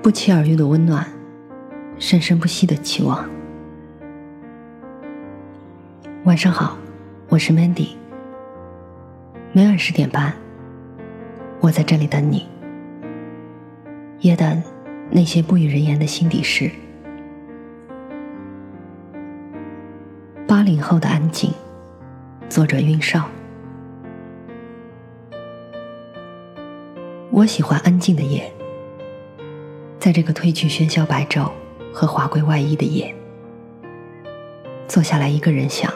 不期而遇的温暖，生生不息的期望。晚上好，我是 Mandy。每晚十点半，我在这里等你，也等那些不与人言的心底事。八零后的安静，作者云少。我喜欢安静的夜。在这个褪去喧嚣白昼和华贵外衣的夜，坐下来一个人想，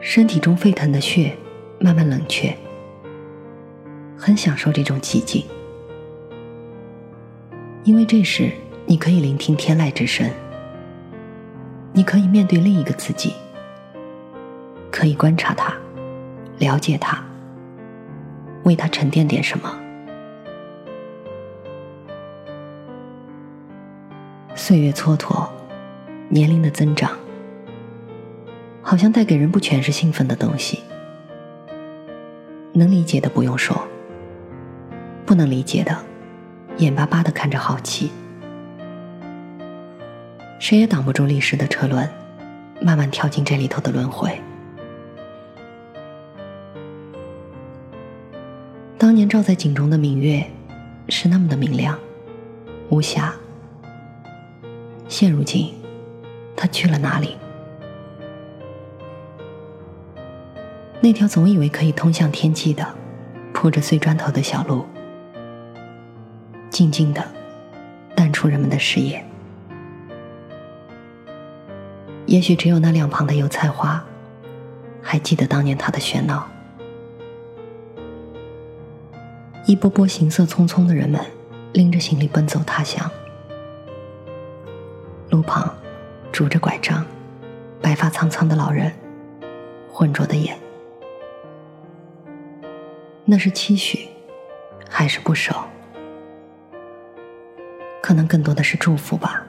身体中沸腾的血慢慢冷却，很享受这种寂静，因为这时你可以聆听天籁之声，你可以面对另一个自己，可以观察他，了解他，为他沉淀点什么。岁月蹉跎，年龄的增长，好像带给人不全是兴奋的东西。能理解的不用说，不能理解的，眼巴巴的看着好奇。谁也挡不住历史的车轮，慢慢跳进这里头的轮回。当年照在井中的明月，是那么的明亮，无瑕。现如今，他去了哪里？那条总以为可以通向天际的、铺着碎砖头的小路，静静的淡出人们的视野。也许只有那两旁的油菜花，还记得当年他的喧闹。一波波行色匆匆的人们，拎着行李奔走他乡。路旁，拄着拐杖、白发苍苍的老人，浑浊的眼，那是期许，还是不舍？可能更多的是祝福吧。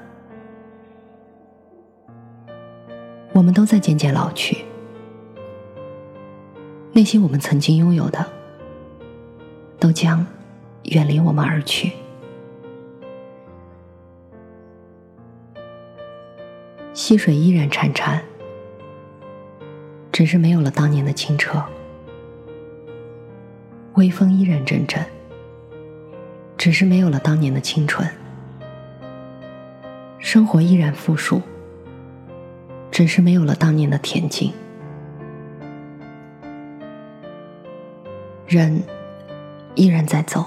我们都在渐渐老去，那些我们曾经拥有的，都将远离我们而去。溪水依然潺潺，只是没有了当年的清澈；微风依然阵阵，只是没有了当年的清纯；生活依然富庶，只是没有了当年的恬静；人依然在走，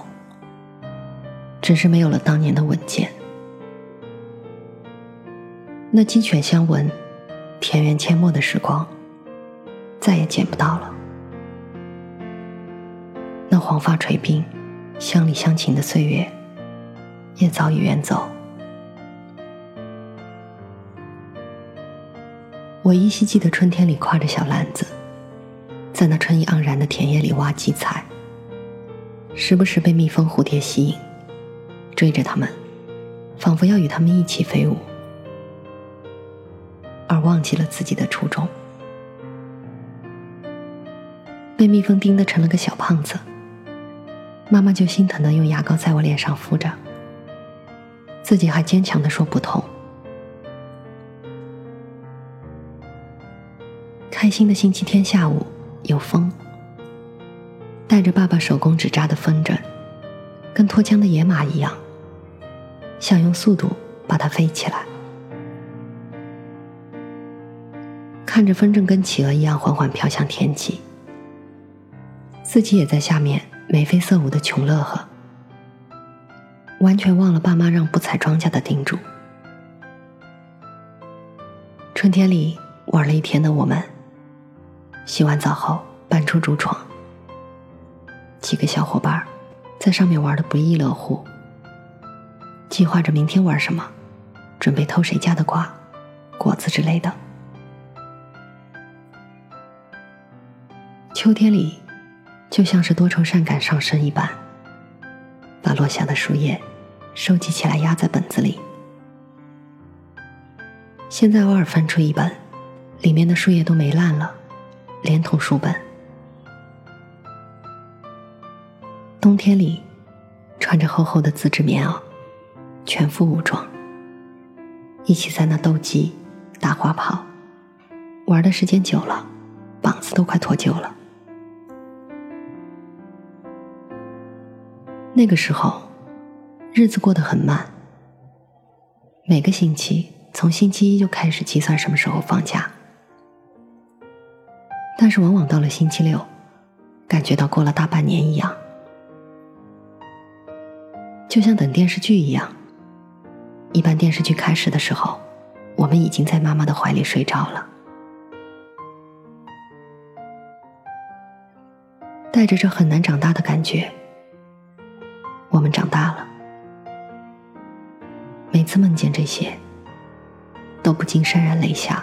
只是没有了当年的稳健。那鸡犬相闻、田园阡陌的时光，再也见不到了。那黄发垂鬓、乡里乡情的岁月，也早已远走。我依稀记得春天里挎着小篮子，在那春意盎然的田野里挖荠菜，时不时被蜜蜂、蝴蝶吸引，追着它们，仿佛要与它们一起飞舞。忘记了自己的初衷，被蜜蜂叮的成了个小胖子。妈妈就心疼的用牙膏在我脸上敷着，自己还坚强的说不痛。开心的星期天下午，有风，带着爸爸手工纸扎的风筝，跟脱缰的野马一样，想用速度把它飞起来。看着风筝跟企鹅一样缓缓飘向天际，自己也在下面眉飞色舞的穷乐呵，完全忘了爸妈让不采庄稼的叮嘱。春天里玩了一天的我们，洗完澡后搬出竹床，几个小伙伴在上面玩的不亦乐乎，计划着明天玩什么，准备偷谁家的瓜、果子之类的。秋天里，就像是多愁善感上身一般，把落下的树叶收集起来压在本子里。现在偶尔翻出一本，里面的树叶都没烂了，连同书本。冬天里，穿着厚厚的自制棉袄，全副武装，一起在那斗鸡、打花炮，玩的时间久了，膀子都快脱臼了。那个时候，日子过得很慢，每个星期从星期一就开始计算什么时候放假，但是往往到了星期六，感觉到过了大半年一样。就像等电视剧一样，一般电视剧开始的时候，我们已经在妈妈的怀里睡着了，带着这很难长大的感觉，我们长大了。每次梦见这些，都不禁潸然泪下。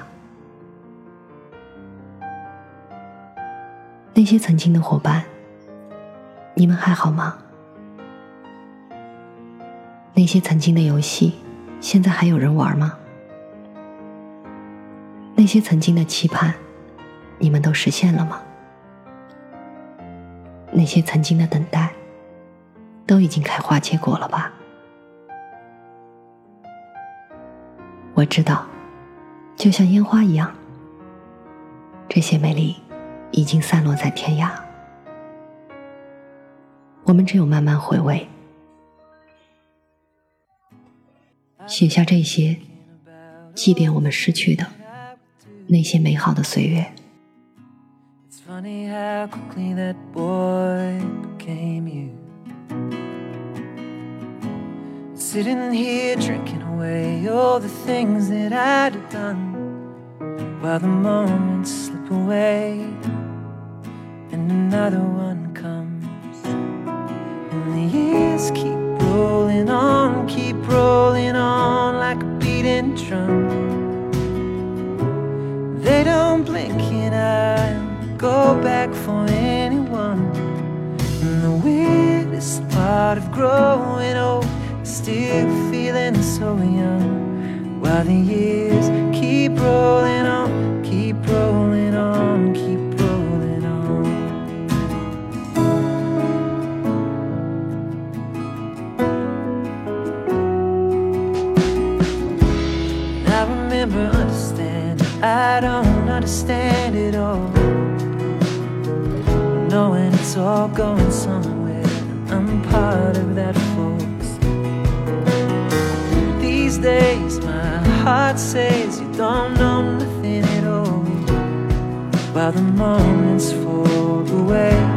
那些曾经的伙伴，你们还好吗？那些曾经的游戏，现在还有人玩吗？那些曾经的期盼，你们都实现了吗？那些曾经的等待，都已经开花结果了吧？我知道，就像烟花一样，这些美丽已经散落在天涯，我们只有慢慢回味。写下这些，祭奠我们失去的那些美好的岁月。Sitting here drinking away all the things that I'd have done While the moments slip away And another one comes And the years keep rolling on, keep rolling on like a beating drum. They don't blink and I'll go back for anyone. And the weirdest part of growing old still feeling so young. While the years keep rolling on, keep rolling on, keep rolling on. And I remember understanding, I don't understand it all. Knowing it's all going These days, my heart says you don't know nothing at all. While the moments fall away,